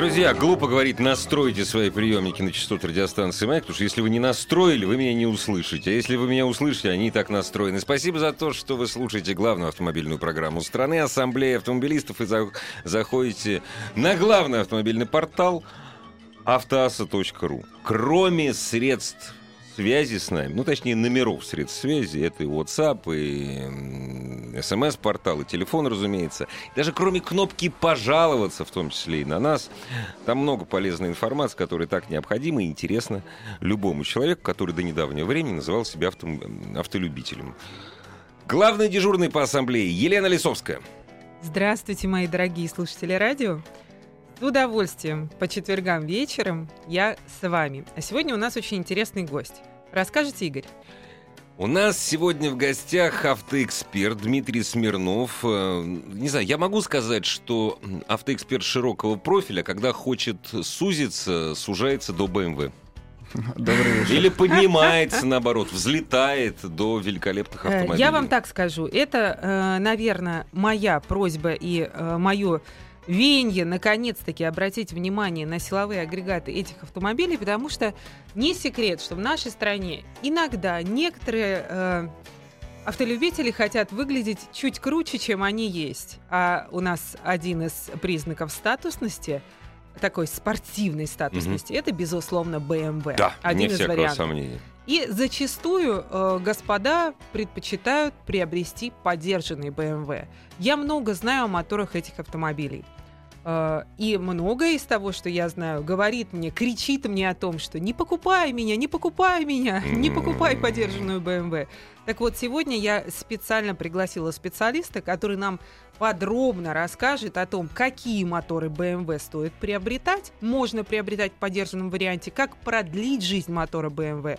Друзья, глупо говорить, настройте свои приемники на частоту радиостанции «Маяк», потому что если вы не настроили, вы меня не услышите. А если вы меня услышите, они и так настроены. Спасибо за то, что вы слушаете главную автомобильную программу страны «Ассамблея автомобилистов» и за... заходите на главный автомобильный портал автоаса.ру. Кроме средств связи с нами, ну, точнее, номеров средств связи, это и WhatsApp, и смс-портал, и телефон, разумеется. Даже кроме кнопки «пожаловаться», в том числе и на нас, там много полезной информации, которая так необходима и интересна любому человеку, который до недавнего времени называл себя авто... автолюбителем. Главный дежурный по ассамблее Елена Лисовская. Здравствуйте, мои дорогие слушатели радио. С удовольствием по четвергам вечером я с вами. А сегодня у нас очень интересный гость. Расскажите, Игорь. У нас сегодня в гостях автоэксперт Дмитрий Смирнов. Э, не знаю, я могу сказать, что автоэксперт широкого профиля, когда хочет сузиться, сужается до BMW. Добрый вечер. Или поднимается, наоборот, взлетает до великолепных Э, автомобилей. Я вам так скажу. Это, э, наверное, моя просьба и мое венье, наконец-таки, обратить внимание на силовые агрегаты этих автомобилей, потому что не секрет, что в нашей стране иногда некоторые э, автолюбители хотят выглядеть чуть круче, чем они есть. А у нас один из признаков статусности такой спортивной статусности, это, безусловно, BMW. Да, один не из вариантов. сомнения. И зачастую э, господа предпочитают приобрести подержанный BMW. Я много знаю о моторах этих автомобилей. Э, и многое из того, что я знаю, говорит мне, кричит мне о том, что не покупай меня, не покупай меня, не покупай подержанную BMW. Так вот, сегодня я специально пригласила специалиста, который нам подробно расскажет о том, какие моторы BMW стоит приобретать, можно приобретать в подержанном варианте, как продлить жизнь мотора BMW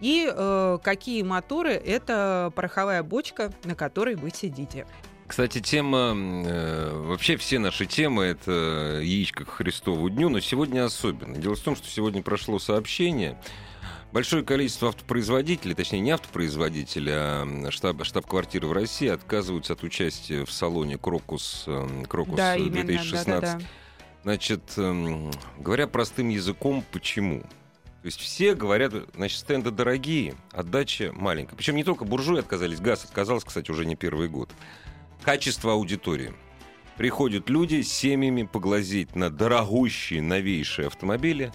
и э, какие моторы это пороховая бочка, на которой вы сидите. Кстати, тема, э, вообще все наши темы это яичко к Христову дню, но сегодня особенно. Дело в том, что сегодня прошло сообщение. Большое количество автопроизводителей, точнее не автопроизводителей, а штаб, штаб-квартиры в России отказываются от участия в салоне Крокус, э, Крокус да, именно, 2016. да-да-да. Значит, эм, говоря простым языком, почему? То есть все говорят, значит, стенды дорогие, отдача маленькая. Причем не только буржуи отказались, ГАЗ отказался, кстати, уже не первый год. Качество аудитории. Приходят люди с семьями поглазеть на дорогущие, новейшие автомобили.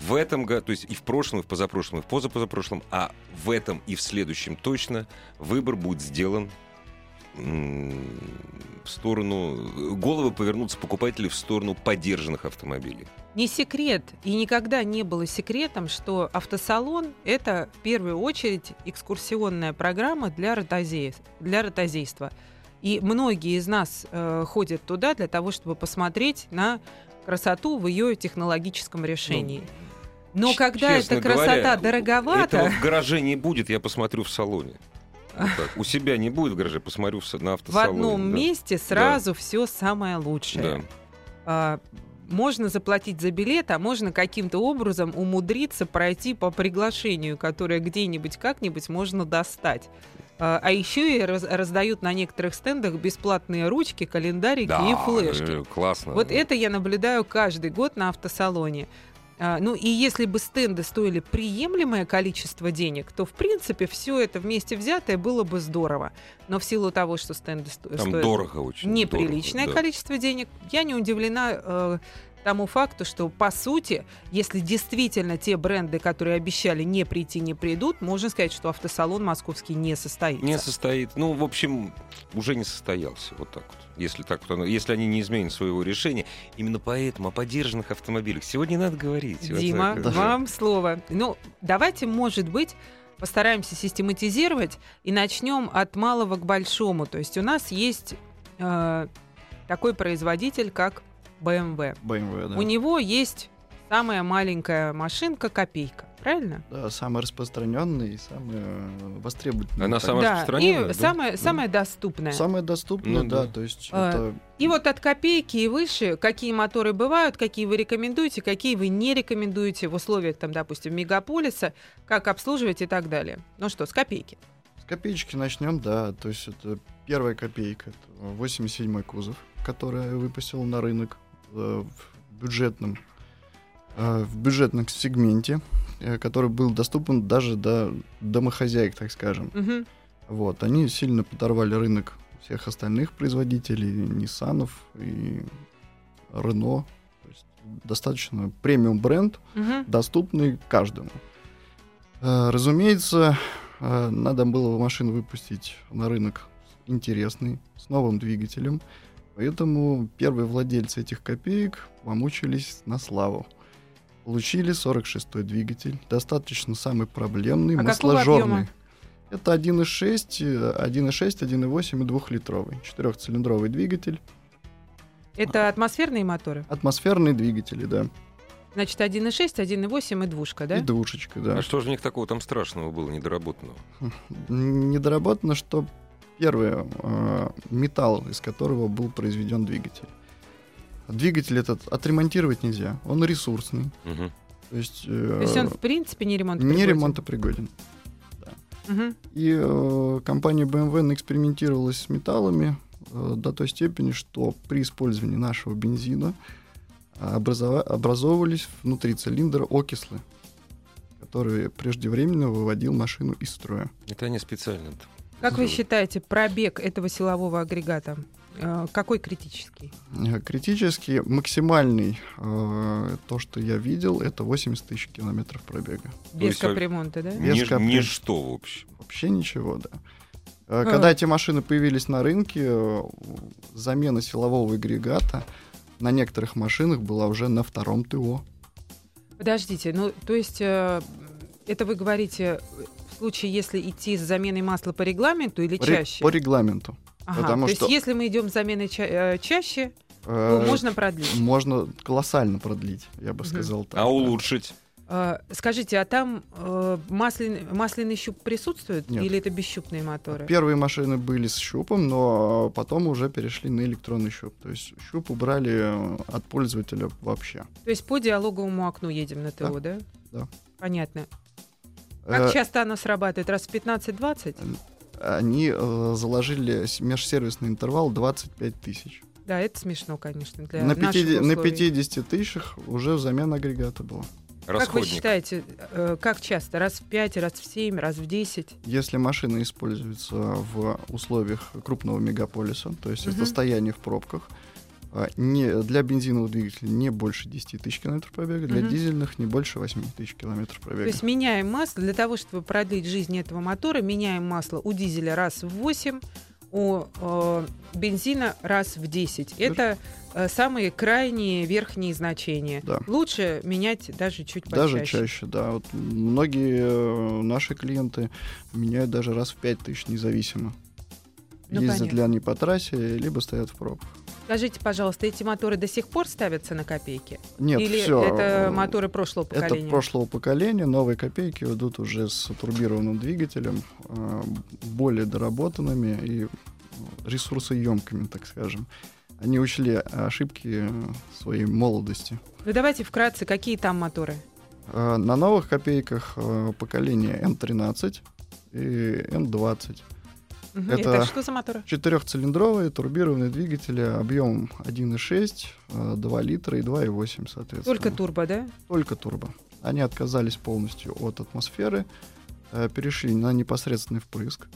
В этом году, то есть и в прошлом, и в позапрошлом, и в позапозапрошлом, а в этом и в следующем точно выбор будет сделан в сторону... Головы повернутся покупатели в сторону поддержанных автомобилей. Не секрет и никогда не было секретом, что автосалон – это в первую очередь экскурсионная программа для, ротозеев, для ротозейства. И многие из нас э, ходят туда для того, чтобы посмотреть на красоту в ее технологическом решении. Но Ч- когда честно эта красота говоря, дороговата, Этого в гараже не будет, я посмотрю в салоне. Вот так. У себя не будет в гараже, посмотрю в, на в автосалоне. одном да. месте сразу все самое лучшее. Да. А, можно заплатить за билет, а можно каким-то образом умудриться пройти по приглашению, которое где-нибудь как-нибудь можно достать. А а еще и раз- раздают на некоторых стендах бесплатные ручки, календарики Да, и флешки. э, классно. Вот это я наблюдаю каждый год на автосалоне. А, Ну и если бы стенды стоили приемлемое количество денег, то в принципе все это вместе взятое было бы здорово. Но в силу того, что стенды сто- Там стоят дорого очень. неприличное дорого, да. количество денег, я не удивлена э, тому факту, что по сути, если действительно те бренды, которые обещали не прийти, не придут, можно сказать, что автосалон московский не состоится. Не состоит. Ну, в общем, уже не состоялся. Вот так вот. Если, так вот оно- если они не изменят своего решения. Именно поэтому о поддержанных автомобилях сегодня надо говорить. Вот Дима, так вот. вам слово. Ну, давайте, может быть, постараемся систематизировать и начнем от малого к большому. То есть у нас есть э, такой производитель, как BMW. BMW, да. У него есть самая маленькая машинка копейка. правильно? Да, самый распространенный и самый э, востребованный. Она самая да, распространенная, и да? самое, Да. самое доступное. Самая доступная, Ну да, да. то есть А, это И вот от копейки и выше, какие моторы бывают, какие вы рекомендуете, какие вы не рекомендуете в условиях, там, допустим, мегаполиса, как обслуживать и так далее. Ну что, с копейки. с копеечки начнем, да, то есть это первая копейка, это 87 кузов, который выпустил на рынок в бюджетном э, в бюджетном сегменте, э, который был доступен даже до домохозяек, так скажем. Мгм. Вот, они сильно подорвали рынок всех остальных производителей, Ниссанов и есть достаточно премиум бренд, Мгм. доступный каждому. Э, Разумеется, э, надо было машину выпустить на рынок интересный, с новым двигателем. Поэтому первые владельцы этих копеек помучились на славу. Получили 46-й двигатель, достаточно самый проблемный, А масложорный. Это 1.6, э, 1.6, 1.8 и 2-литровый. Четырехцилиндровый двигатель. Это атмосферные моторы? Атмосферные двигатели, да. Значит, 1.6, 1.8 и двушка, да? И двушечка, да. А что же в них такого там страшного было, недоработанного? Недоработано, что первое, э, металл, из которого был произведен двигатель. Двигатель этот отремонтировать нельзя, он ресурсный. Мгм. То есть, То есть он, в принципе, не ремонтопригоден? не ремонтопригоден. Мгм. И э, компания BMW экспериментировала с металлами э, до той степени, что при использовании нашего бензина образова- образовывались внутри цилиндра окислы, которые преждевременно выводил машину из строя. Это они специально. Как вы считаете, пробег этого силового агрегата э, какой критический? Э, Критически максимальный, э, то, что я видел, это 80 тысяч километров пробега. Без капремонта, да? Без Ни- капли. Ничто, в общем. Вообще ничего, да. А. Когда эти машины появились на рынке, замена силового агрегата на некоторых машинах была уже на втором ТО. Подождите, ну, то есть, э, это вы говорите случае, если идти с заменой масла по регламенту или чаще? По регламенту. Ага, потому то что- есть, если мы идем с заменой ча- э, чаще, то Э, можно продлить. Можно колоссально продлить, я бы сказал так. А да. улучшить? Э, скажите, а там э, масляный, масляный щуп присутствует Нет. или это бесщупные моторы? Первые машины были с щупом, но потом уже перешли на электронный щуп. То есть щуп убрали от пользователя вообще. То есть по диалоговому окну едем на ТО, да? Да. Понятно. Как Э, часто оно срабатывает? Раз в 15-20? Они э, заложили межсервисный интервал 25 тысяч. Да, это смешно, конечно, для На, наших 50, на условий. 50 тысячах уже замена агрегата была. Как вы Расходник. считаете, э, как часто? Раз в 5, раз в 7, раз в 10? Если машина используется в условиях крупного мегаполиса, то есть Мгм. это стояние в пробках, не, для бензинового двигателя не больше 10 тысяч километров пробега, для Мгм. дизельных не больше 8 тысяч километров То пробега. есть меняем масло для того, чтобы продлить жизнь этого мотора, меняем масло у дизеля раз в 8, у э, бензина раз в 10. Это э, самые крайние верхние значения. Да. Лучше менять даже чуть Даже почаще. чаще, да. Вот многие э, наши клиенты меняют даже раз в 5 тысяч независимо. Ну, Ездят понятно. ли они по трассе, либо стоят в пробках. Скажите, пожалуйста, эти моторы до сих пор ставятся на копейки? Нет, Или все. это моторы прошлого Это поколения? прошлого поколения, новые копейки идут уже с турбированным двигателем, э, более доработанными и ресурсоемкими, так скажем. Они учли ошибки э, своей молодости. Ну давайте вкратце, какие там моторы? Э, На новых копейках э, поколение М13 и М20. Это- Это что за моторы? Четырехцилиндровые турбированные двигатели объемом 1,6, э, 2 литра и 2,8, соответственно. Только турбо, да? Только турбо. Они отказались полностью от атмосферы, э, перешли на непосредственный впрыск.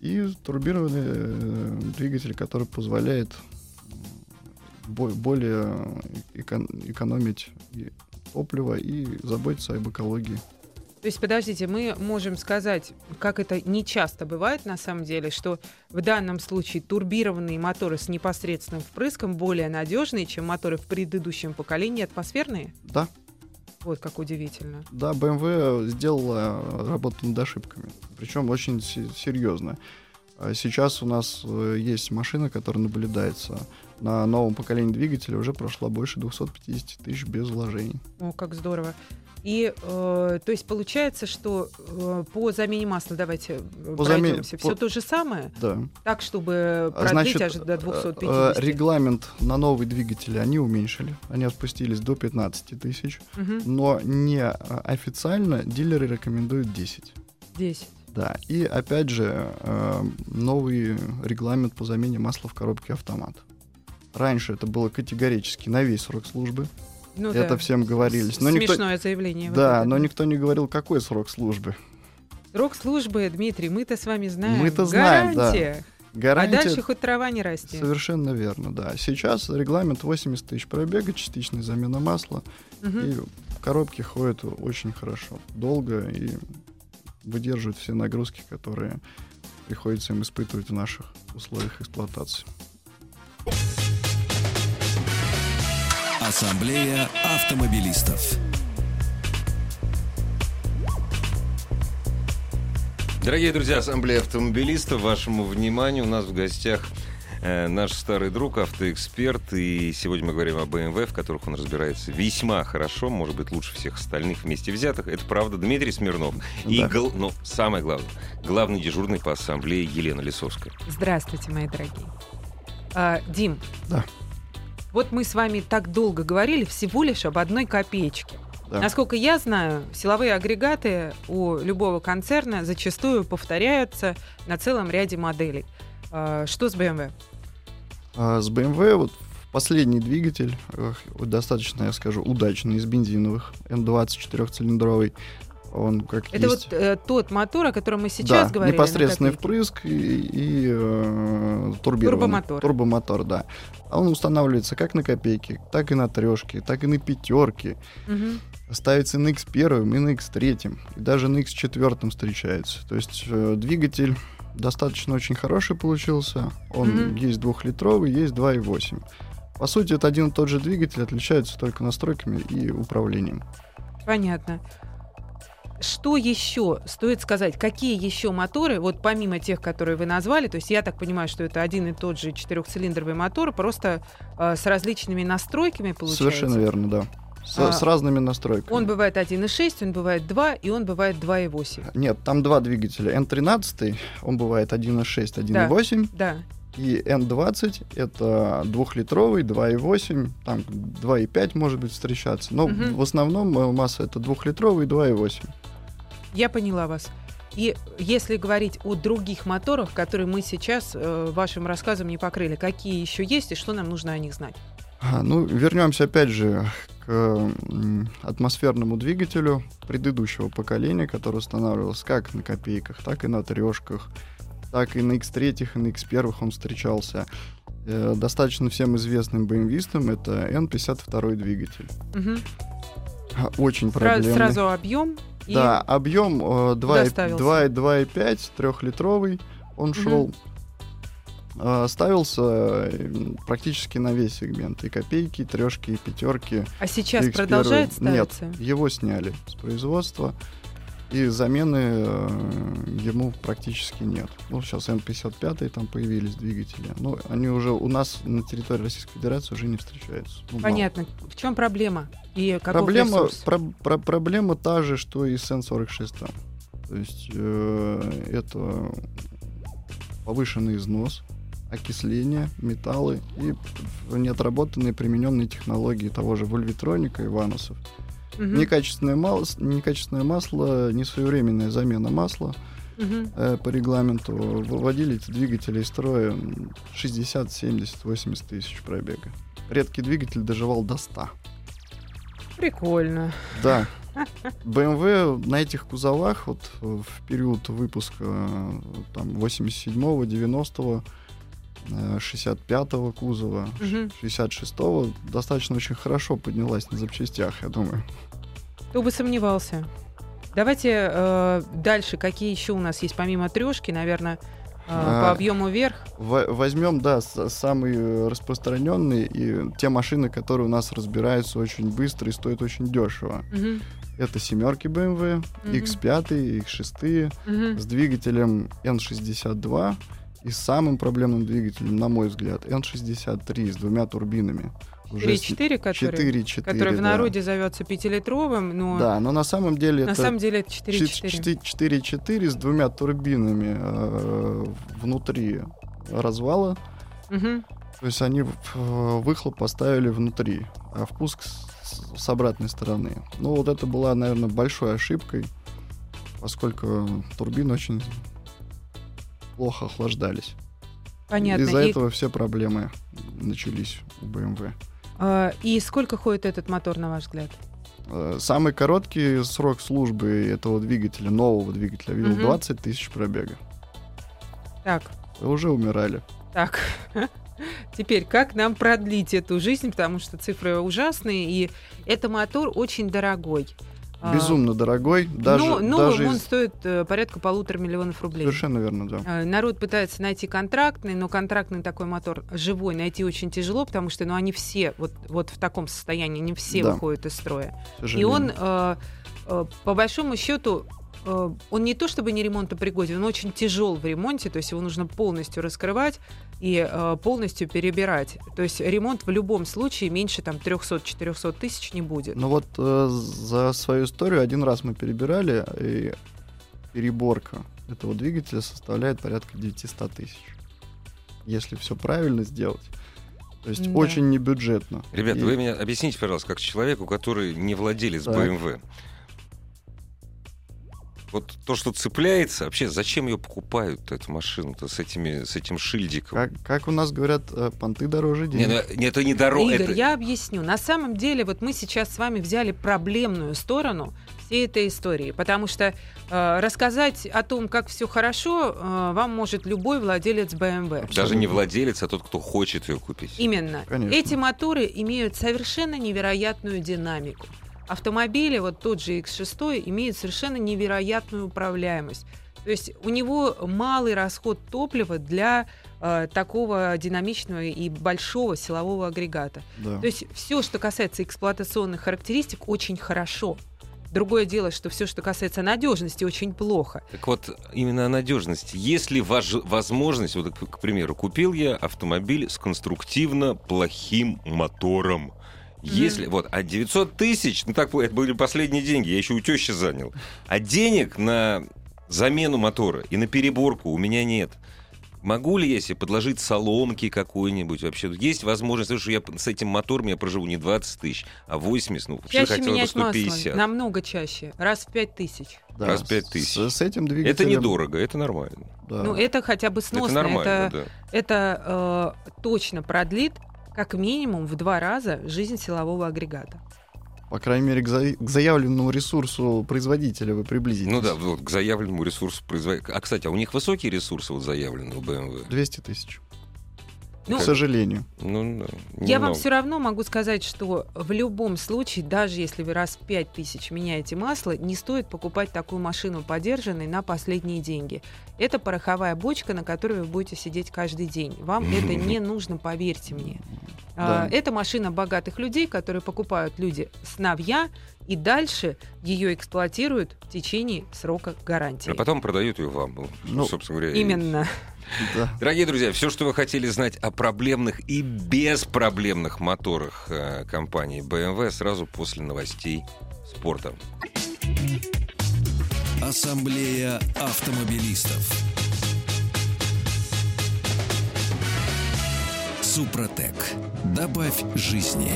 И турбированный э, двигатель, который позволяет более экон- экономить топливо и заботиться об экологии. То есть, подождите, мы можем сказать, как это не часто бывает на самом деле, что в данном случае турбированные моторы с непосредственным впрыском более надежные, чем моторы в предыдущем поколении атмосферные? Да, Вот как удивительно. да, BMW сделала работу над ошибками, причем очень се- серьезно. А Сейчас у нас э, есть машина, которая наблюдается на новом поколении двигателя, уже прошла больше 250 тысяч без вложений. О, как здорово. И, э, то есть, получается, что э, по замене масла, давайте По замене- пройдемся, по- все то же самое, Да. так, чтобы А, продлить Значит, аж до э, 250. э, регламент на новые двигатели они уменьшили. Они опустились до 15 тысяч. Мгм, Но не э, официально дилеры рекомендуют 10. 10. Да, и опять же э, новый регламент по замене масла в коробке автомат. Раньше это было категорически на весь срок службы. Ну, это да. всем говорились. С- Но никто, Смешное заявление. вот да, это. но никто не говорил, какой срок службы. Срок службы, Дмитрий, мы-то с вами знаем. Мы-то знаем, да. Гарантия. А дальше хоть трава не расти. Совершенно верно, да. Сейчас регламент 80 тысяч пробега, частичная замена масла. Мгм. И коробки ходят очень хорошо, долго и выдерживают все нагрузки, которые приходится им испытывать в наших условиях эксплуатации. Ассамблея автомобилистов. Дорогие друзья, Ассамблея автомобилистов, вашему вниманию у нас в гостях э, наш старый друг, автоэксперт. И сегодня мы говорим о BMW, в которых он разбирается весьма хорошо, может быть, лучше всех остальных вместе взятых. Это правда Дмитрий Смирнов. И, Да. гл- ну, самое главное, главный дежурный по ассамблее Елена Лисовская. Здравствуйте, мои дорогие. А, Дим. Да. Вот мы с вами так долго говорили всего лишь об одной копеечке. Да. Насколько я знаю, силовые агрегаты у любого концерна зачастую повторяются на целом ряде моделей. А, Что с BMW? А с BMW вот последний двигатель, достаточно, я скажу, удачный, из бензиновых, N20 четырехцилиндровый. Он как Это есть... вот э, тот мотор, о котором мы сейчас да, говорили. непосредственный копейке. впрыск и, и, э, турбированный. Турбомотор. Турбомотор, да. А он устанавливается как на копейки, так и на трешки, так и на пятерки. Мгм. Ставится и на X1, и на X3, и даже на X4 встречается. То есть э, двигатель достаточно очень хороший получился. Он Мгм. есть двухлитровый, есть 2.8. По сути, это один и тот же двигатель, отличается только настройками и управлением. Понятно. Что еще стоит сказать? Какие еще моторы, вот помимо тех, которые вы назвали, то есть я так понимаю, что это один и тот же четырехцилиндровый мотор, просто э, с различными настройками получается? Совершенно верно, да. С, А, с разными настройками. Он бывает 1.6, он бывает 2, и он бывает 2.8. Нет, там два двигателя. N13, он бывает 1.6, 1.8, Да. и N20 это двухлитровый, 2.8, там 2.5 может быть встречаться. Но Мгм. в основном э, масса это двухлитровый, 2.8. Я поняла вас. И если говорить о других моторах, которые мы сейчас э, вашим рассказом не покрыли, какие еще есть и что нам нужно о них знать? А, ну, вернемся опять же к атмосферному двигателю предыдущего поколения, который устанавливался как на копейках, так и на трешках, так и на X3 и на X1 он встречался. Э, достаточно всем известным BMW это N52 двигатель. А, Очень проблемный. Сразу объем и Да, объем э, 2, ставился? 2,5, трехлитровый он Мгм. шел. Э, Ставился э, практически на весь сегмент. И копейки, и трешки, и пятерки. А сейчас X1. продолжает Нет, ставиться? его сняли с производства. И замены э, ему практически нет. Ну, сейчас М55 там появились двигатели. Но они уже у нас на территории Российской Федерации уже не встречаются. Ну, мало. Понятно. В чем проблема? И каков Проблема, ресурс? про- про- проблема та же, что и с N46. То есть э, это повышенный износ, окисление, металлы и неотработанные примененные технологии того же вольвитроника и ванусов. Мгм. Некачественное, мас- некачественное масло, несвоевременная замена масла э, по регламенту выводили эти двигатели из строя м, 60, 70, 80 тысяч пробега. Редкий двигатель доживал до 100. Прикольно. Да. BMW на этих кузовах вот э, в период выпуска э, там 87-го, 90-го, э, 65-го кузова, Мгм. 66-го достаточно очень хорошо поднялась на запчастях, я думаю. Кто бы сомневался. Давайте э, дальше, какие еще у нас есть, помимо трешки, наверное, э, по А. объему вверх. В- возьмем, да, с- самые распространенные и те машины, которые у нас разбираются очень быстро и стоят очень дешево. Мгм. Это семерки BMW, Мгм. X5, X6, Мгм. с двигателем N62 и самым проблемным двигателем, на мой взгляд, N63 с двумя турбинами. уже с- 4-4, который, 4-4, который в да. народе зовется пятилитровым, но Да, но на самом деле на это самом деле это 4-4. 4-4 с двумя турбинами э, внутри развала. Мгм. То есть они выхлоп поставили внутри, а впуск с, с обратной стороны. Ну вот это была, наверное, большой ошибкой, поскольку турбины очень плохо охлаждались. Понятно. Из-за И, этого все проблемы начались у BMW. э, и сколько ходит этот мотор, на ваш взгляд? Э, Самый короткий срок службы этого двигателя, нового двигателя, видел Мгм. 20 тысяч пробега. Так, Вы уже умирали. так. Теперь, как нам продлить эту жизнь, потому что цифры ужасные, и это мотор очень дорогой. А, Безумно дорогой. Даже, но новым даже он из- стоит э, порядка полутора миллионов рублей. Совершенно верно, да. Э, Народ пытается найти контрактный, но контрактный такой мотор живой найти очень тяжело, потому что ну, они все вот, вот в таком состоянии, не все Да. выходят из строя. И он, э, э, по большому счету, он не то чтобы не ремонтопригоден, он очень тяжел в ремонте, то есть его нужно полностью раскрывать и э, полностью перебирать. То есть ремонт в любом случае меньше там 300-400 тысяч не будет. Ну вот э, за свою историю один раз мы перебирали, и переборка этого двигателя составляет порядка 900 тысяч. Если все правильно сделать. То есть Да. очень небюджетно. Ребята, И- вы меня объясните, пожалуйста, как человеку, который не владелец Так. BMW. Вот то, что цепляется, вообще зачем ее покупают, эту машину-то, с, этими, с этим шильдиком? Как, как у нас говорят, э, понты дороже Не, денег. ну, не, это не дорого. Игорь, это... я объясню. На самом деле, вот мы сейчас с вами взяли проблемную сторону всей этой истории, потому что э, рассказать о том, как все хорошо, э, вам может любой владелец BMW. Даже не владелец, а тот, кто хочет ее купить. Именно. Конечно. Эти моторы имеют совершенно невероятную динамику. Автомобили, вот тот же X6, имеют совершенно невероятную управляемость. То есть у него малый расход топлива для э, такого динамичного и большого силового агрегата. Да. То есть все, что касается эксплуатационных характеристик, очень хорошо. Другое дело, что все, что касается надежности, очень плохо. Так вот, именно о надежности. Есть ли важ- возможность, вот, к примеру, купил я автомобиль с конструктивно плохим мотором. Если, вот, а 900 тысяч, ну так, это были последние деньги, я еще у тещи занял. А денег на замену мотора и на переборку у меня нет. Могу ли я себе подложить соломки какой-нибудь вообще? Есть возможность, потому что я с этим мотором я проживу не 20 тысяч, а 80, ну, вообще Чаще хотел бы менять масло, 150. намного чаще, раз в пять тысяч. Да, раз пять с- тысяч. С, этим двигателем... Это недорого, это нормально. да. Ну, это хотя бы сносно. это нормально, да. это э, точно продлит как минимум в два раза жизнь силового агрегата. По крайней мере, к, за- к заявленному ресурсу производителя вы приблизитесь. Ну да, вот к заявленному ресурсу производителя. А, кстати, а у них высокие ресурсы вот заявлены у BMW? 200 тысяч. Ну, к сожалению. Ну, да, Я вам немного. все равно могу сказать, что в любом случае, даже если вы раз в пять тысяч меняете масло, не стоит покупать такую машину подержанной на последние деньги. Это пороховая бочка, на которой вы будете сидеть каждый день. Вам это не нужно, поверьте мне. А, Да. Это машина богатых людей, которые покупают люди сновья и дальше ее эксплуатируют в течение срока гарантии. А потом продают ее вам. Ну, Ну, собственно говоря. Именно. Да. Дорогие друзья, все, что вы хотели знать о проблемных и беспроблемных моторах э, компании BMW, сразу после новостей спорта. Ассамблея автомобилистов. Супротек. Добавь жизни.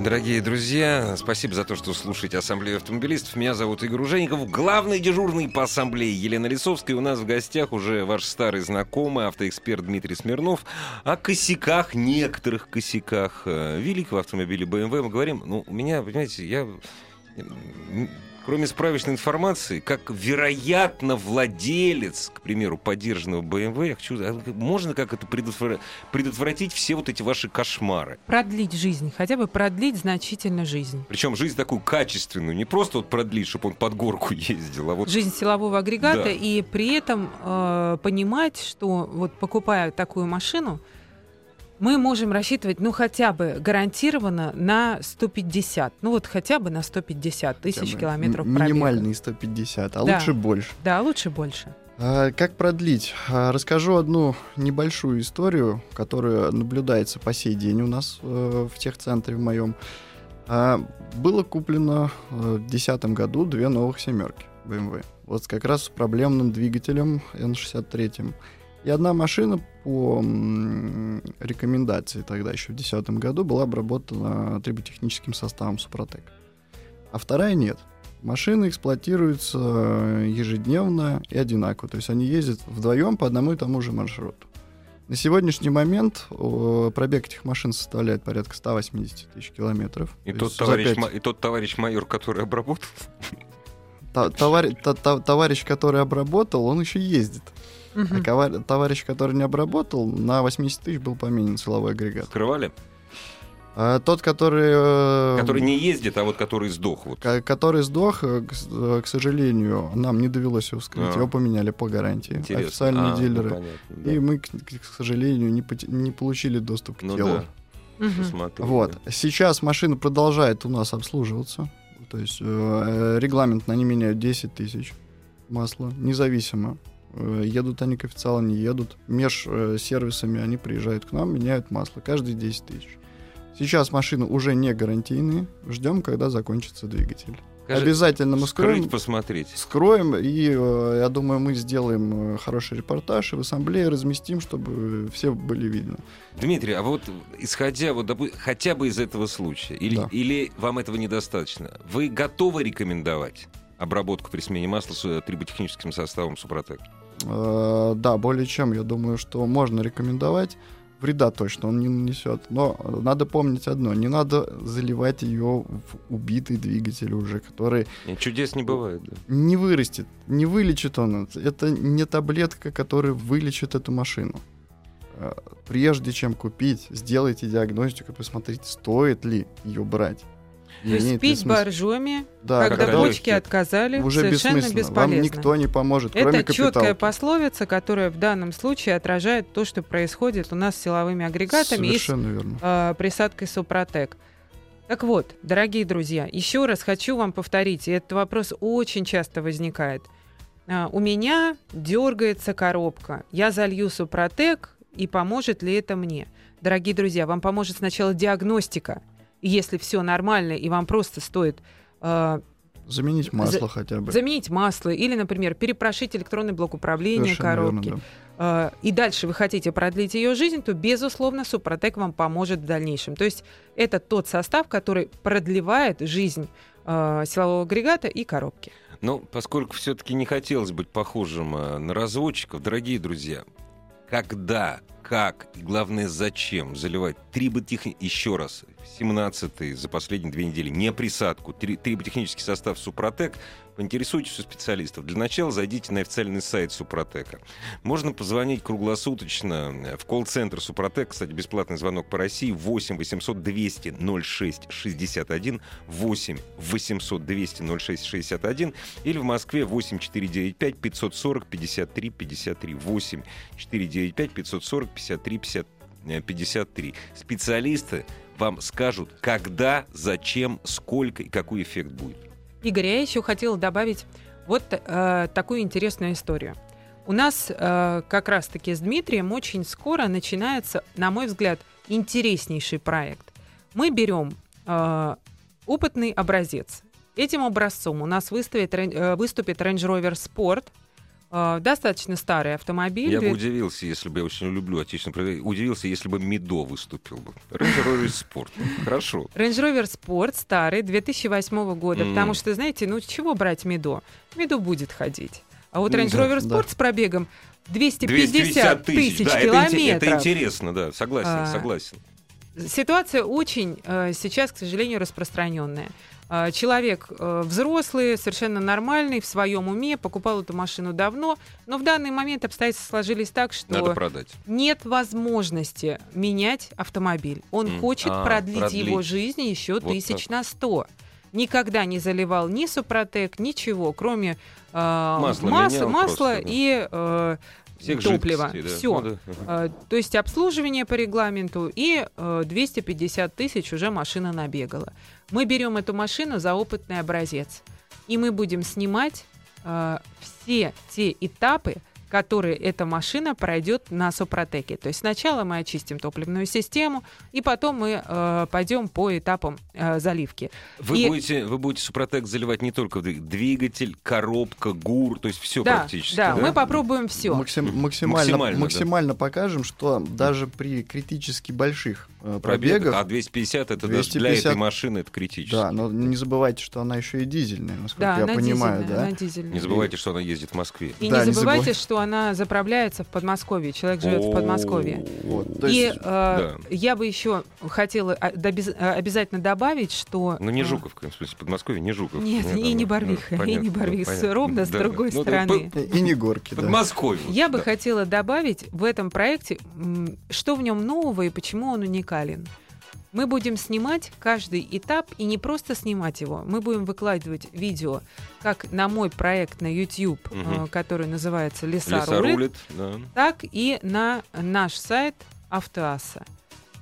Дорогие друзья, спасибо за то, что слушаете Ассамблею автомобилистов. Меня зовут Игорь Ужеников, главный дежурный по Ассамблее Елена Лисовская. У нас в гостях уже ваш старый знакомый, автоэксперт Дмитрий Смирнов. О косяках, некоторых косяках э, великого автомобиля BMW мы говорим. Ну, у меня, понимаете, я... Кроме справочной информации, как вероятно владелец, к примеру, поддержанного BMW, я хочу, а можно как это предотвра- предотвратить все вот эти ваши кошмары? Продлить жизнь, хотя бы продлить значительно жизнь. Причем жизнь такую качественную, не просто вот продлить, чтобы он под горку ездил, а вот жизнь силового агрегата Да. и при этом э, понимать, что вот покупая такую машину, мы можем рассчитывать, ну, хотя бы гарантированно на 150. Ну, вот хотя бы на 150 тысяч километров пробега. Минимальные 150, а Да. лучше больше. Да, лучше больше. А, Как продлить? А, Расскажу одну небольшую историю, которая наблюдается по сей день у нас э, в техцентре в моем. А, Было куплено э, в 2010 году две новых семерки BMW. Вот как раз с проблемным двигателем N63. И одна машина по рекомендации тогда еще в 2010 году была обработана триботехническим составом Супротек. А вторая нет. Машины эксплуатируются ежедневно и одинаково. То есть они ездят вдвоем по одному и тому же маршруту. На сегодняшний момент э, пробег этих машин составляет порядка 180 тысяч километров. И То тот, товарищ, пять- ма- и тот товарищ майор, который обработал, та- товарищ, та- та- товарищ, который обработал, он еще ездит. А Мгм. ковар- товарищ, который не обработал, на 80 тысяч был поменен силовой агрегат. скрывали, А тот, который... э, который не ездит, а вот который сдох. Вот. ко- который сдох, э, к, э, к сожалению, нам не довелось его вскрыть, А. его поменяли по гарантии. Интересно. Официальные А, ну, дилеры. понятно, да. И мы, к, к сожалению, не, поте- не получили доступ к Ну телу. да, посмотри, Вот. да. Сейчас машина продолжает у нас обслуживаться. То есть э, регламент на не меняют 10 тысяч масла, независимо. Э, едут они к официалу, не едут. Меж э, сервисами они приезжают к нам, меняют масло каждые 10 тысяч. Сейчас машины уже не гарантийные. Ждем, когда закончится двигатель. Скажи, Обязательно мы Скрыть, скроем, посмотреть. скроем, и э, я думаю, мы сделаем хороший репортаж и в ассамблее разместим, чтобы все были видно. Дмитрий, а вот исходя вот допу- хотя бы из этого случая, или, Да. или вам этого недостаточно, вы готовы рекомендовать обработку при смене масла с триботехническим составом Супротек? Э, да, более чем, я думаю, что можно рекомендовать. Вреда точно он не нанесет. Но э, надо помнить одно: не надо заливать ее в убитый двигатель уже, который Чудес не бывает, да. не вырастет, не вылечит он. это. Это не таблетка, которая вылечит эту машину. Э, Прежде чем купить, сделайте диагностику, посмотрите, стоит ли ее брать. То есть Имеет пить боржоми, Да, когда когда почки отказали, уже совершенно бесполезно. Вам никто не поможет, кроме Это четкая пословица, которая в данном случае отражает то, что происходит у нас с силовыми агрегатами и с Совершенно верно. э, присадкой Супротек. Так вот, дорогие друзья, еще раз хочу вам повторить, и этот вопрос очень часто возникает. А, у меня дергается коробка. Я залью Супротек, и поможет ли это мне? Дорогие друзья, вам поможет сначала диагностика. Если все нормально, и вам просто стоит э, Заменить масло хотя бы. заменить масло или, например, перепрошить электронный блок управления Совершенно коробки, верно, да. э, и дальше вы хотите продлить ее жизнь, то, безусловно, Супротек вам поможет в дальнейшем. То есть это тот состав, который продлевает жизнь э, силового агрегата и коробки. Но поскольку все-таки не хотелось быть похожим э, на разводчиков, дорогие друзья, когда, как и главное зачем заливать триботехни... Еще раз, 17 за последние две недели, не присадку, три- триботехнический состав Супротек, поинтересуйтесь у специалистов. Для начала зайдите на официальный сайт Супротека. Можно позвонить круглосуточно э, в колл-центр Супротек, кстати, бесплатный звонок по России, 8 800 200 06 61, 8 800 200 06 61, или в Москве 8 495 540 53 53, 8 495 540 53 50 э, 53. Специалисты вам скажут, когда, зачем, сколько и какой эффект будет. Игорь, я еще хотела добавить вот э, такую интересную историю. У нас э, как раз-таки с Дмитрием очень скоро начинается, на мой взгляд, интереснейший проект. Мы берем э, опытный образец. Этим образцом у нас выставит, э, выступит Range Rover Sport, достаточно старый автомобиль. Я бы удивился, если бы, я очень люблю производство, удивился, если бы Мидо выступил бы. Range Rover Sport. Хорошо. Range Rover Sport старый, 2008 года, потому что, знаете, ну чего брать Медо? Медо будет ходить. А вот Range Rover да. Sport с пробегом 250 тысяч Да, это, инте- это километров. интересно, да, согласен, А, согласен. Ситуация очень э, сейчас, к сожалению, распространенная. Э, Человек э, взрослый, совершенно нормальный, в своем уме, покупал эту машину давно, но в данный момент обстоятельства сложились так, что Надо продать. нет возможности менять автомобиль. Он М, хочет а, продлить, продлить. его жизнь еще Вот тысяч так. на сто. Никогда не заливал ни Супротек, ничего, кроме э, Масло мас- менял масла просто, и э, Всех топлива. да. Все. Ну да. Э, То есть обслуживание по регламенту и э, 250 тысяч уже машина набегала. Мы берем эту машину за опытный образец. И мы будем снимать э, все те этапы, который эта машина пройдет на Супротеке. То есть сначала мы очистим топливную систему, и потом мы э, пойдем по этапам э, заливки. Вы, И- будете, вы будете Супротек заливать не только двигатель, коробка, ГУР, то есть все да, практически. да, да? мы попробуем все. Максим- максимально, Максимально, максимально, да. покажем, что даже при критически больших э, Пробег, пробегах, а 250 это даже для 250 этой машины это критически. да, но не забывайте, что она еще и дизельная, насколько Да, я она понимаю, дизельная, да. она дизельная. Не забывайте, что она ездит в Москве. И Да, не не забывайте, забывай. что она заправляется в Подмосковье. Человек живет в Подмосковье. Вот, то И есть, э, да. я бы еще хотела а, а, обязательно добавить, что... Ну, не э, Жуковка, в смысле, Подмосковье, не Жуков. Нет, Ну, и не ну, Барвиха, ну, и не Барвиха, понятно. ровно с Да, другой ну, да, стороны. и и не горки, да. Подмосковье. Я бы да. хотела добавить в этом проекте, что в нем нового и почему он уникален. Мы будем снимать каждый этап и не просто снимать его, мы будем выкладывать видео как на мой проект на YouTube, э, который называется «Леса, Леса рулит», рулит, да. так и на наш сайт Автоасса.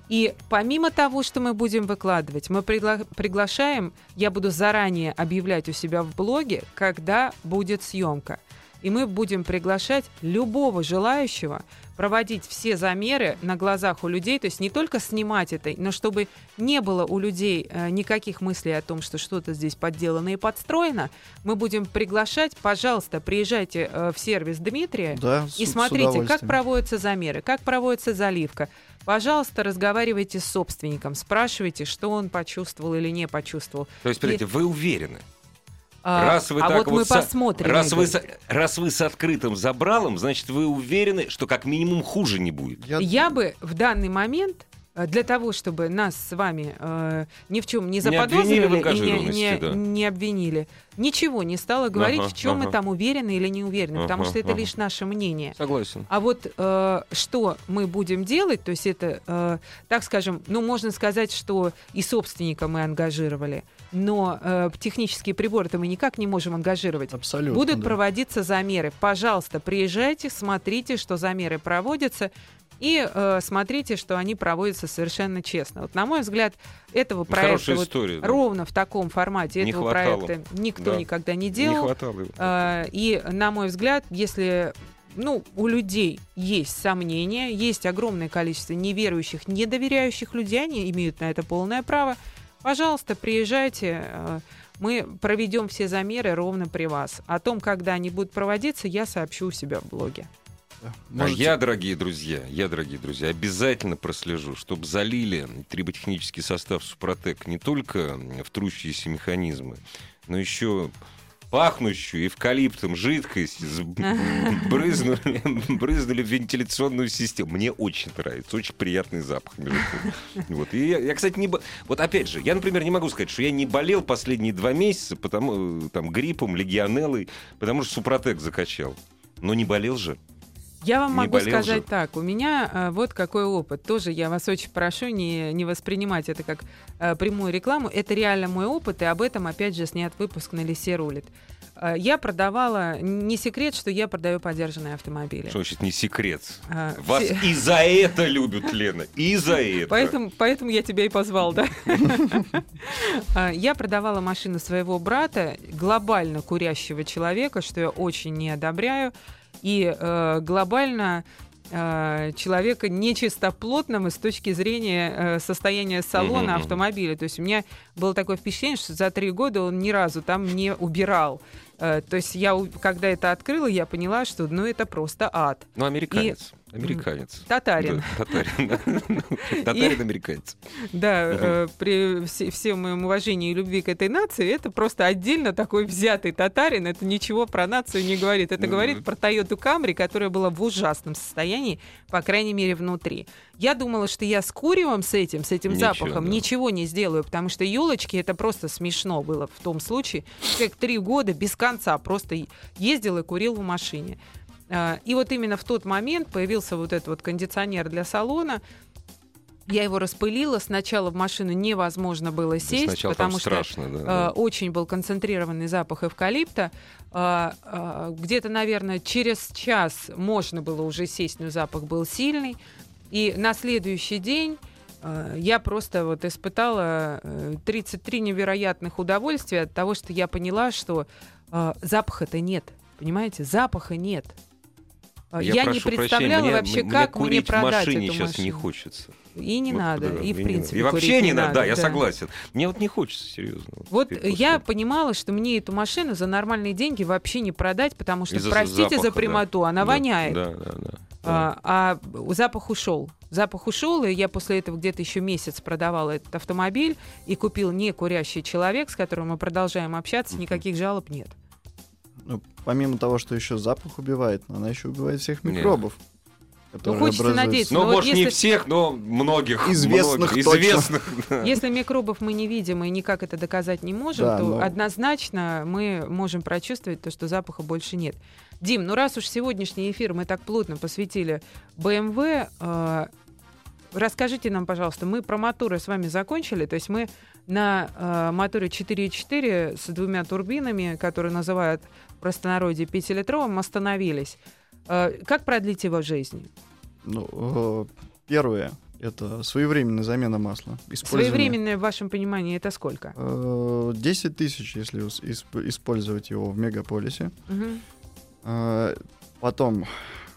И помимо того, что мы будем выкладывать, мы пригла- приглашаем, я буду заранее объявлять у себя в блоге, когда будет съемка. И мы будем приглашать любого желающего проводить все замеры на глазах у людей, то есть не только снимать это, но чтобы не было у людей э, никаких мыслей о том, что что-то здесь подделано и подстроено, мы будем приглашать, пожалуйста, приезжайте э, в сервис Дмитрия, Да, с- и с смотрите, как удовольствием. проводятся замеры, как проводится заливка. Пожалуйста, разговаривайте с собственником, спрашивайте, что он почувствовал или не почувствовал. То есть, смотрите, вы уверены? А, Раз вы а так вот мы со- посмотрим. Раз вы, со- раз вы с открытым забралом, значит, вы уверены, что как минимум хуже не будет. Я- Я бы в данный момент э, для того, чтобы нас с вами э, ни в чем не Не заподозрили и не, не- да. не обвинили, ничего не стала говорить, Ага, в чем мы ага. там уверены или не уверены, потому Ага, что это ага. лишь наше мнение. Согласен. А вот э, что мы будем делать, то есть это, э, так скажем, ну можно сказать, что и собственника мы ангажировали, но э, технические приборы-то мы никак не можем ангажировать. Абсолютно. Будут да. проводиться замеры. Пожалуйста, приезжайте, смотрите, что замеры проводятся. И э, смотрите, что они проводятся совершенно честно. Вот, на мой взгляд, этого проекта вот история. да. ровно в таком формате Не этого хватало. проекта никто Да. никогда не Не делал. хватало его. Э, И, на мой взгляд, если ну, у людей есть сомнения, есть огромное количество неверующих, недоверяющих людей, они имеют на это полное право. Пожалуйста, приезжайте, э, мы проведем все замеры ровно при вас. О том, когда они будут проводиться, я сообщу у себя в блоге. Да. А я, дорогие друзья, я, дорогие друзья, обязательно прослежу, чтобы залили триботехнический состав Супротек не только в трущиеся механизмы, но еще пахнущую эвкалиптом жидкость брызнули, брызнули в вентиляционную систему. Мне очень нравится, очень приятный запах. Вот. И я, я, кстати, не... Вот опять же, я, например, не могу сказать, что я не болел последние два месяца потому, э, там, гриппом, легионеллой, потому что Супротек закачал. Но не болел же. Я вам Не могу сказать же? так. У меня э, вот какой опыт. Тоже я вас очень прошу не, не воспринимать это как э, прямую рекламу. Это реально мой опыт, и об этом, опять же, снят выпуск на Лисе рулит. Э, я продавала... Не секрет, что я продаю подержанные автомобили. Что значит не секрет? А, Вас все- и за это любят, Лена. И за это. Поэтому, поэтому я тебя и позвал, да? А, Я продавала машину своего брата, глобально курящего человека, что я очень не одобряю, и э, глобально э, человека нечистоплотным и с точки зрения э, состояния салона автомобиля. То есть у меня было такое впечатление, что за три года он ни разу там не убирал. Э, То есть я, когда это открыла, я поняла, что ну это просто ад. Ну, американец. Американец. Татарин. Да, татарин. Татарин-американец. Да, э, при все- всем моем уважении и любви к этой нации, это просто отдельно такой взятый татарин. Это ничего про нацию не говорит. Это говорит про Toyota Camry, которая была в ужасном состоянии, по крайней мере, внутри. Я думала, что я с куревом с этим, с этим запахом ничего не сделаю, потому что елочки это просто смешно было в том случае. Как три года без конца просто ездил и курил в машине. А, И вот именно в тот момент появился вот этот вот кондиционер для салона. Я его распылила. Сначала в машину невозможно было сесть, Сначала потому что страшно, э, да. очень был концентрированный запах эвкалипта. А, а, Где-то, наверное, через час можно было уже сесть, но запах был сильный. И на следующий день э, я просто вот испытала э, 33 невероятных удовольствия от того, что я поняла, что э, запаха-то нет. Понимаете, запаха нет. А, Я, не прошу представляла прощения, вообще, мне, как мне продать в машине эту сейчас машину. не хочется. И не Вот, надо, да, и в не принципе надо. И вообще не надо, да, я да. согласен. Мне вот не хочется, серьезно. Вот я после- понимала, что мне эту машину за нормальные деньги вообще не продать, потому что, Из-за простите запаха, за да. прямоту, она Да, воняет. Да, да, да. А, а запах ушел. Запах ушел, и я после этого где-то еще месяц продавала этот автомобиль и купил не курящий человек, с которым мы продолжаем общаться, никаких жалоб нет. Ну, помимо того, что еще запах убивает, она еще убивает всех Не. микробов. которые хочется образуются. надеяться. Ну, Ну, вот может, не если- всех, но многих. Известных многих, точно. Известных, да. Если микробов мы не видим и никак это доказать не можем, Да, то но- однозначно мы можем прочувствовать то, что запаха больше нет. Дим, ну раз уж сегодняшний эфир мы так плотно посвятили BMW, э, расскажите нам, пожалуйста, мы про моторы с вами закончили, то есть мы на э, моторе 4.4 с двумя турбинами, которые называют простонародье 5-литровым, остановились. Э, как продлить его жизнь? Ну, э, первое это своевременная замена масла. Своевременное в вашем понимании это сколько? Э, 10 тысяч, если использовать его в мегаполисе. Э, Потом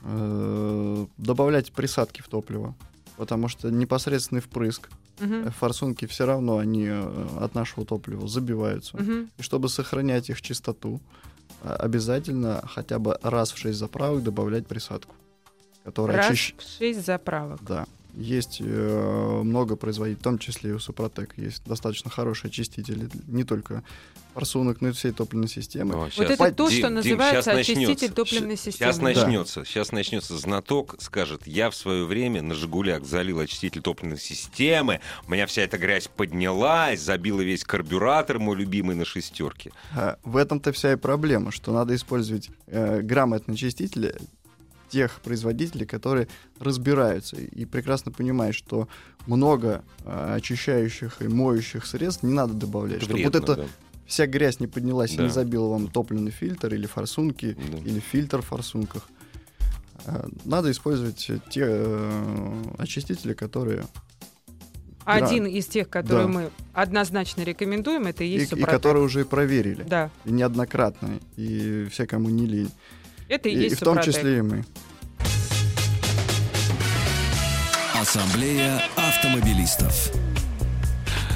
э, добавлять присадки в топливо, потому что непосредственный впрыск, э, форсунки все равно они э, от нашего топлива забиваются. Мгм. И чтобы сохранять их чистоту, э, обязательно хотя бы раз в 6 заправок добавлять присадку, которая Раз очищ- в шесть заправок. Да. Есть э, много производителей, в том числе и у Супротек, есть достаточно хорошие очистители, не только форсунок, но и всей топливной системы. О, Вот щас. это то, Дим, что Дим, называется очиститель начнется. топливной системы. Сейчас Да. начнется, сейчас начнется знаток, скажет, я в свое время на Жигулях залил очиститель топливной системы, у меня вся эта грязь поднялась, забила весь карбюратор, мой любимый на шестерке. А, В этом-то вся и проблема, что надо использовать э, грамотные очистители тех производителей, которые разбираются и прекрасно понимают, что много э, очищающих и моющих средств не надо добавлять, чтобы вот вредно, эта вся грязь не поднялась и Да. не забила вам топливный фильтр или форсунки, да. Да. или фильтр в форсунках. Э, Надо использовать те э, очистители, которые Один из тех, которые Да. мы однозначно рекомендуем, это и и, есть и Супротек. которые уже проверили Да, и неоднократно и все, кому не лень, это и, и, и есть в том Супротек. числе и мы. Ассамблея автомобилистов.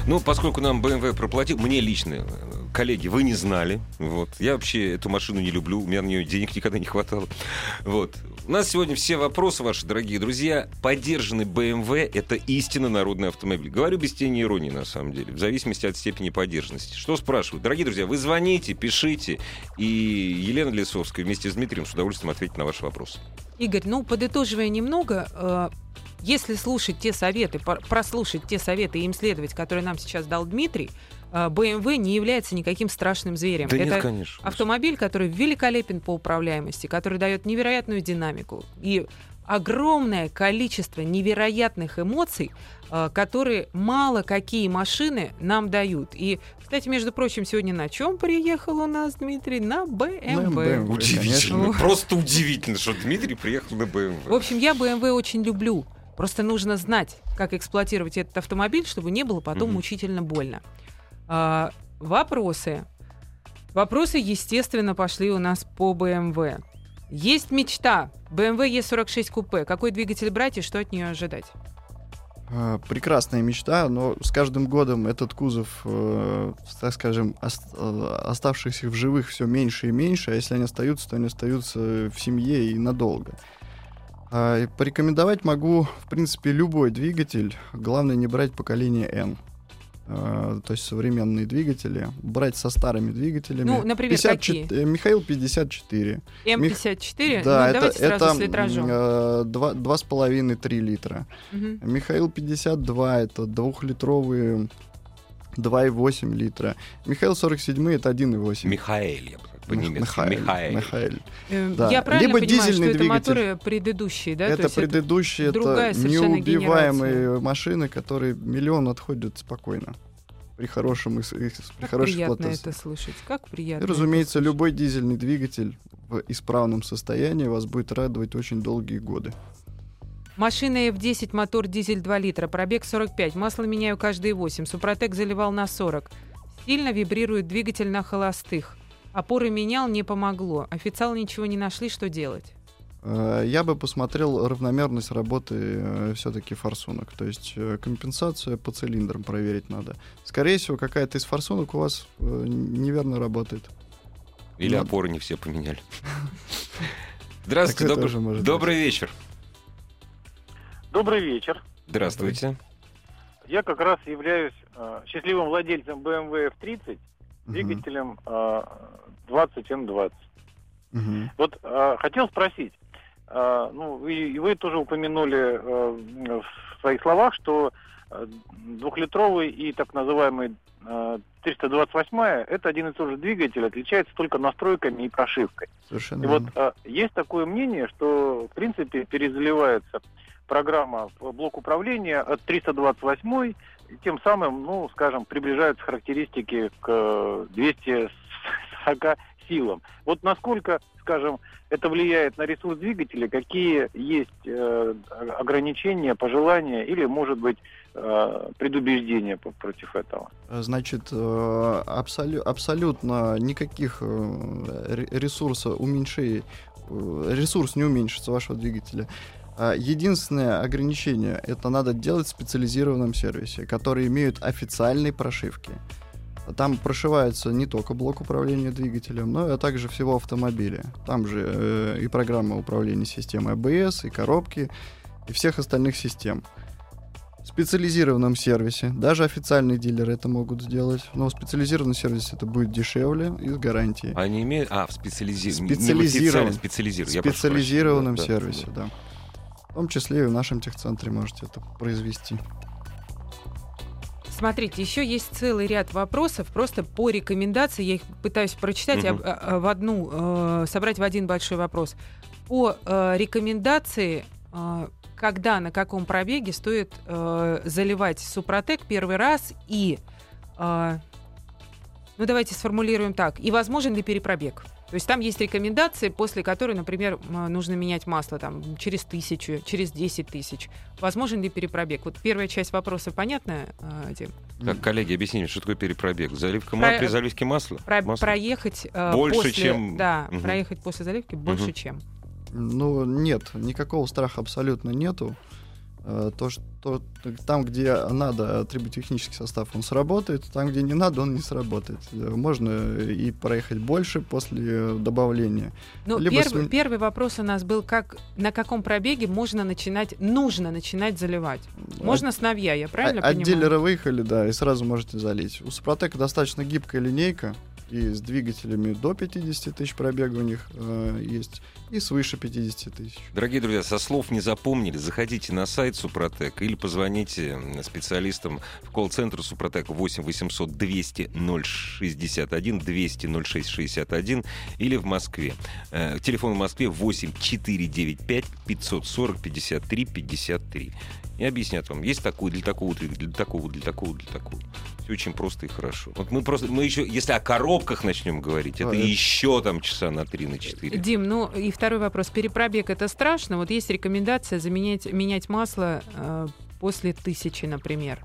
Ну, поскольку нам BMW проплатил, мне лично, коллеги, вы не знали. Вот. Я вообще эту машину не люблю, у меня на нее денег никогда не хватало. Вот. У нас сегодня все вопросы ваши, дорогие друзья. Поддержанный BMW — это истинно народный автомобиль. Говорю без тени иронии, на самом деле, в зависимости от степени поддержанности. Что спрашивают? Дорогие друзья, вы звоните, пишите, и Елена Лисовская вместе с Дмитрием с удовольствием ответит на ваши вопросы. Игорь, ну, подытоживая немного, э, если слушать те советы, прослушать те советы и им следовать, которые нам сейчас дал Дмитрий, BMW не является никаким страшным зверем. Да это нет, конечно. автомобиль, который великолепен по управляемости, который дает невероятную динамику и огромное количество невероятных эмоций, э, которые мало какие машины нам дают. И, кстати, между прочим, сегодня на чем приехал у нас Дмитрий? На BMW. BMW. Удивительно. конечно. Просто удивительно, что Дмитрий приехал на BMW. В общем, я BMW очень люблю. Просто нужно знать, как эксплуатировать этот автомобиль, чтобы не было потом Мгм. мучительно больно. А, вопросы. Вопросы, естественно, пошли у нас по BMW. Есть мечта. BMW E46 купе. Какой двигатель брать и что от нее ожидать? Э, Прекрасная мечта, но с каждым годом этот кузов, э, так скажем, ос- э, оставшихся в живых все меньше и меньше, а если они остаются, то они остаются в семье и надолго. А, и порекомендовать могу, в принципе, любой двигатель. Главное не брать поколение N. Э, То есть современные двигатели. Брать со старыми двигателями. Ну, например, 54 э, Михаил 54. М54? Да, ну, это, давайте сразу это с литражом. э, два- два с половиной три литра. Мгм. Михаил 52 это двухлитровые 2,8 литра. Михаил 47 это 1,8. Михаэль, я бы по-немецки. Михаэль. Михаэль. Михаэль. Э, да. Я правильно Либо понимаю, что дизельный это двигатель. моторы предыдущие, да? То это предыдущие, это неубиваемые машины, которые миллион отходят спокойно. При хорошем при Как хорошей приятно это слышать. Как И, приятно. это разумеется, любой дизельный двигатель в исправном состоянии вас будет радовать очень долгие годы. Машина F10, мотор дизель 2 литра, пробег 45, масло меняю каждые 8, Супротек заливал на 40. Сильно вибрирует двигатель на холостых. Опоры менял, не помогло. Официал ничего не нашли, что делать. Э, Я бы посмотрел равномерность работы все-таки форсунок. То есть э, компенсацию по цилиндрам проверить надо. Скорее всего, какая-то из форсунок у вас э, неверно работает. Или Ну. опоры не все поменяли. Здравствуйте, добр- добрый вечер. Добрый вечер. Здравствуйте. Я как раз являюсь э, счастливым владельцем BMW F30 Мгм. двигателем э, 20М20. Угу. Вот э, хотел спросить, э, ну и, и вы тоже упомянули э, в своих словах, что э, двухлитровый и так называемый э, 328 это один и тот же двигатель, отличается только настройками и прошивкой. Совершенно и вот э, есть такое мнение, что в принципе перезаливается программа блок управления от 328 тем самым, ну, скажем, приближаются характеристики к 200 140 силам. Вот насколько, скажем, это влияет на ресурс двигателя, какие есть э, ограничения, пожелания или, может быть, э, предубеждения против этого? Значит, э, абсолю- абсолютно никаких э, ресурсов уменьшений, э, ресурс не уменьшится вашего двигателя. А единственное ограничение это надо делать в специализированном сервисе, который имеет официальные прошивки. Там прошивается не только блок управления двигателем, но и также всего автомобиля. Там же э, и программа управления системой ABS, и коробки, и всех остальных систем. В специализированном сервисе, даже официальные дилеры это могут сделать, но в специализированном сервисе это будет дешевле и с гарантией. Они имеют... А, в специализированном. Специализирован- Специализированном. специализированном сервисе, да. В том числе и в нашем техцентре можете это произвести. Смотрите, еще есть целый ряд вопросов просто по рекомендации. Я их пытаюсь прочитать об- а, а, в одну, э, собрать в один большой вопрос. По э, рекомендации, э, когда, на каком пробеге стоит э, заливать Супротек первый раз и, э, ну давайте сформулируем так, и возможен ли перепробег? То есть там есть рекомендации, после которой, например, нужно менять масло там, через тысячу, через 10 тысяч. Возможен ли перепробег? Вот первая часть вопроса понятна, э, Дим? Так, коллеги, объясните, что такое перепробег? Заливка Про- масла при заливке масла? Про- Масла? проехать э, Больше, после, чем- да, Мгм. проехать после заливки больше, Мгм. чем. Ну, нет, никакого страха абсолютно нету. Э, То, что там, где надо триботехнический состав, он сработает, там, где не надо, он не сработает. Э, Можно и проехать больше после добавления. Ну, Либо первый, смен- первый вопрос у нас был, как на каком пробеге можно начинать, нужно начинать заливать. Можно с навья, я правильно От понимаю? дилера выехали, да, и сразу можете залить. У Супротека достаточно гибкая линейка, и с двигателями до 50 тысяч пробега у них э, есть, и свыше 50 тысяч. Дорогие друзья, со слов не запомнили, заходите на сайт Супротек или позвоните специалистам в колл-центр Супротек 8 800 200 061 200 0661 или в Москве. Э, Телефон в Москве 8 495 540 53 53. И объяснят вам, есть такой для такого для такого, для такого, для такого. Все очень просто и хорошо. Вот мы просто, мы еще, если о коробках начнем говорить, это А, это- еще там часа на 3, на 4. Дим, ну и второй вопрос. Перепробег это страшно? Вот есть рекомендация заменять менять масло э, после тысячи, например.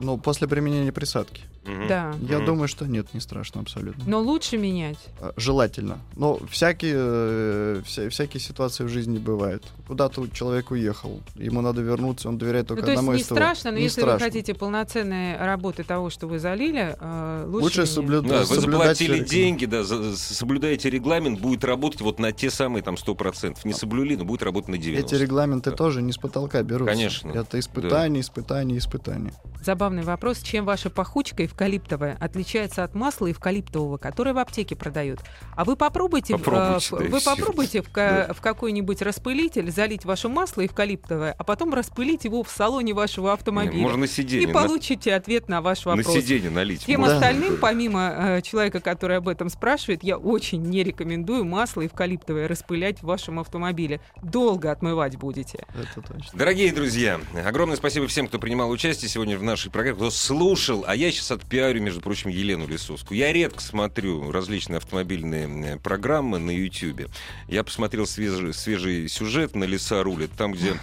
Но после применения присадки. Мгм. Да. Я Мгм. думаю, что нет, не страшно абсолютно. Но лучше менять. А, Желательно. Но всякие, э, вся- всякие ситуации в жизни бывают. Куда-то человек уехал, ему надо вернуться, он доверяет только ну, то есть одному не из того. страшно, но Не если страшно. вы хотите полноценной работы того, что вы залили, э, лучше, Лучше менять. соблюд- Да, вы соблюдать заплатили реком- деньги, да, за- соблюдаете регламент, будет работать вот на те самые там 100%. Не соблюли, но будет работать на 90%. Эти регламенты Да. тоже не с потолка берутся. Конечно. Это испытания, испытания, испытания. Забавный вопрос. Чем ваша пахучка эвкалиптовая отличается от масла эвкалиптового, которое в аптеке продают? А вы попробуйте, в- Попробуйте, э, да, вы попробуйте в, ка- в какой-нибудь распылитель залить ваше масло эвкалиптовое, а потом распылить его в салоне вашего Не, автомобиля. Можно на и сиденье. на- получите ответ на ваш На, вопрос. сиденье налить. Всем можно. Да. остальным, помимо э, человека, который об этом спрашивает, я очень не рекомендую масло эвкалиптовое распылять в вашем автомобиле. Долго отмывать будете. Это точно. Дорогие друзья, огромное спасибо всем, кто принимал участие сегодня в нашей программе, кто слушал. А я сейчас отпиарю, между прочим, Елену Лисовскую. Я редко смотрю различные автомобильные программы на YouTube. Я посмотрел свежий, свежий сюжет на «Леса рулят», там, где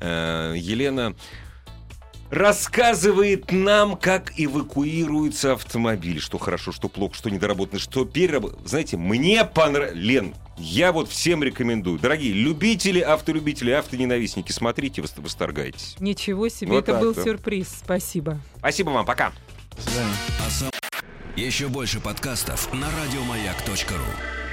э, Елена рассказывает нам, как эвакуируется автомобиль. Что хорошо, что плохо, что недоработано, что переработано. Знаете, мне понравилось... Лен, я вот всем рекомендую. Дорогие любители, автолюбители, автоненавистники, смотрите, вос- восторгайтесь. Ничего себе, Вот это так, был да. сюрприз. Спасибо. Спасибо вам, пока. До свидания. Еще больше подкастов на радиомаяк.ру.